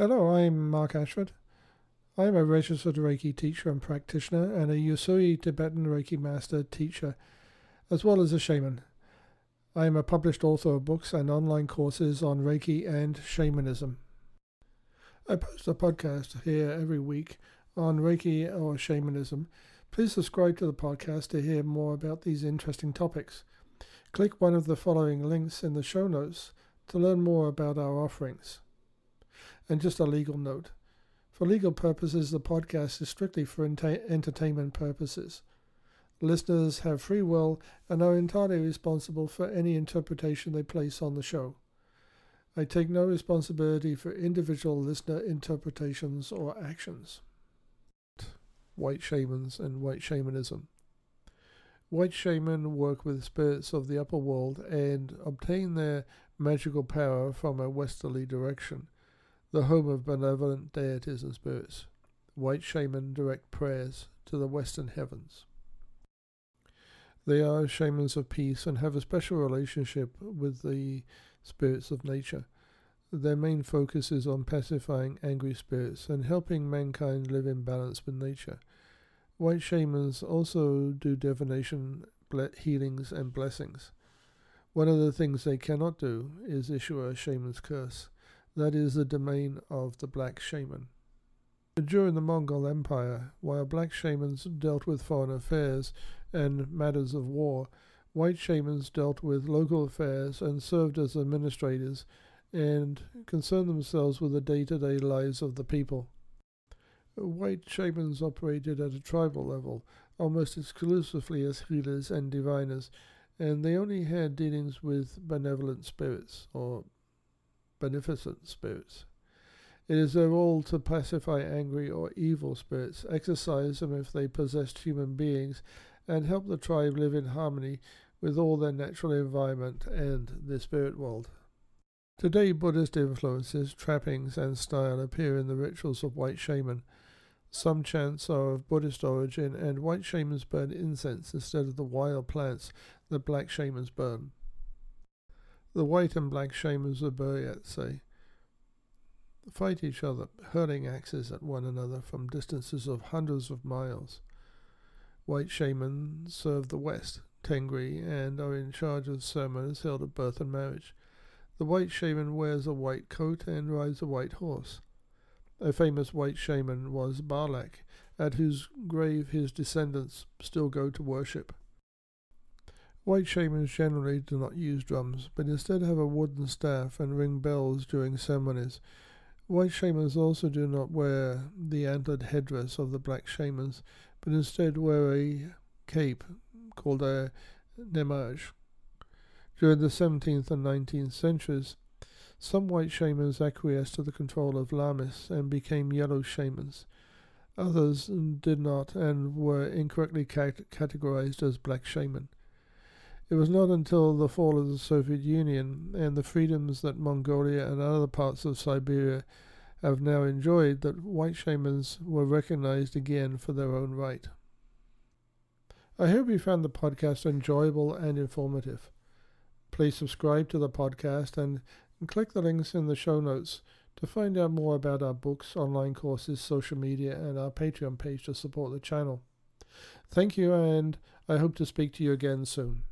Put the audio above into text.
Hello, I'm Mark Ashford. I'm a registered Reiki teacher and practitioner and a Usui Tibetan Reiki master teacher, as well as a shaman. I am a published author of books and online courses on Reiki and shamanism. I post a podcast here every week on Reiki or shamanism. Please subscribe to the podcast to hear more about these interesting topics. Click one of the following links in the show notes to learn more about our offerings. And just a legal note. For legal purposes, the podcast is strictly for entertainment purposes. Listeners have free will and are entirely responsible for any interpretation they place on the show. I take no responsibility for individual listener interpretations or actions. White shamans and white shamanism. White shaman work with spirits of the upper world and obtain their magical power from a westerly direction, the home of benevolent deities and spirits. White shaman direct prayers to the western heavens. They are shamans of peace and have a special relationship with the spirits of nature. Their main focus is on pacifying angry spirits and helping mankind live in balance with nature. White shamans also do divination, healings, and blessings. One of the things they cannot do is issue a shaman's curse. That is the domain of the black shaman. During the Mongol Empire, while black shamans dealt with foreign affairs and matters of war, white shamans dealt with local affairs and served as administrators and concerned themselves with the day to day lives of the people. White shamans operated at a tribal level, almost exclusively as healers and diviners, and they only had dealings with benevolent spirits or beneficent spirits. It is their role to pacify angry or evil spirits, exorcise them if they possessed human beings, and help the tribe live in harmony with all their natural environment and the spirit world. Today, Buddhist influences, trappings, and style appear in the rituals of white shaman. Some chants are of Buddhist origin, and white shamans burn incense instead of the wild plants that black shamans burn. The white and black shamans of Buryat say, fight each other, hurling axes at one another from distances of hundreds of miles. White shamans serve the West, Tengri, and are in charge of ceremonies held at birth and marriage. The white shaman wears a white coat and rides a white horse. A famous white shaman was Balak, at whose grave his descendants still go to worship. White shamans generally do not use drums, but instead have a wooden staff and ring bells during ceremonies. White shamans also do not wear the antlered headdress of the black shamans, but instead wear a cape called a nemaj. During the 17th and 19th centuries, some white shamans acquiesced to the control of lamas and became yellow shamans. Others did not and were incorrectly cat- categorized as black shaman. It was not until the fall of the Soviet Union and the freedoms that Mongolia and other parts of Siberia have now enjoyed that white shamans were recognized again for their own right. I hope you found the podcast enjoyable and informative. Please subscribe to the podcast and, click the links in the show notes to find out more about our books, online courses, social media, and our Patreon page to support the channel. Thank you, and I hope to speak to you again soon.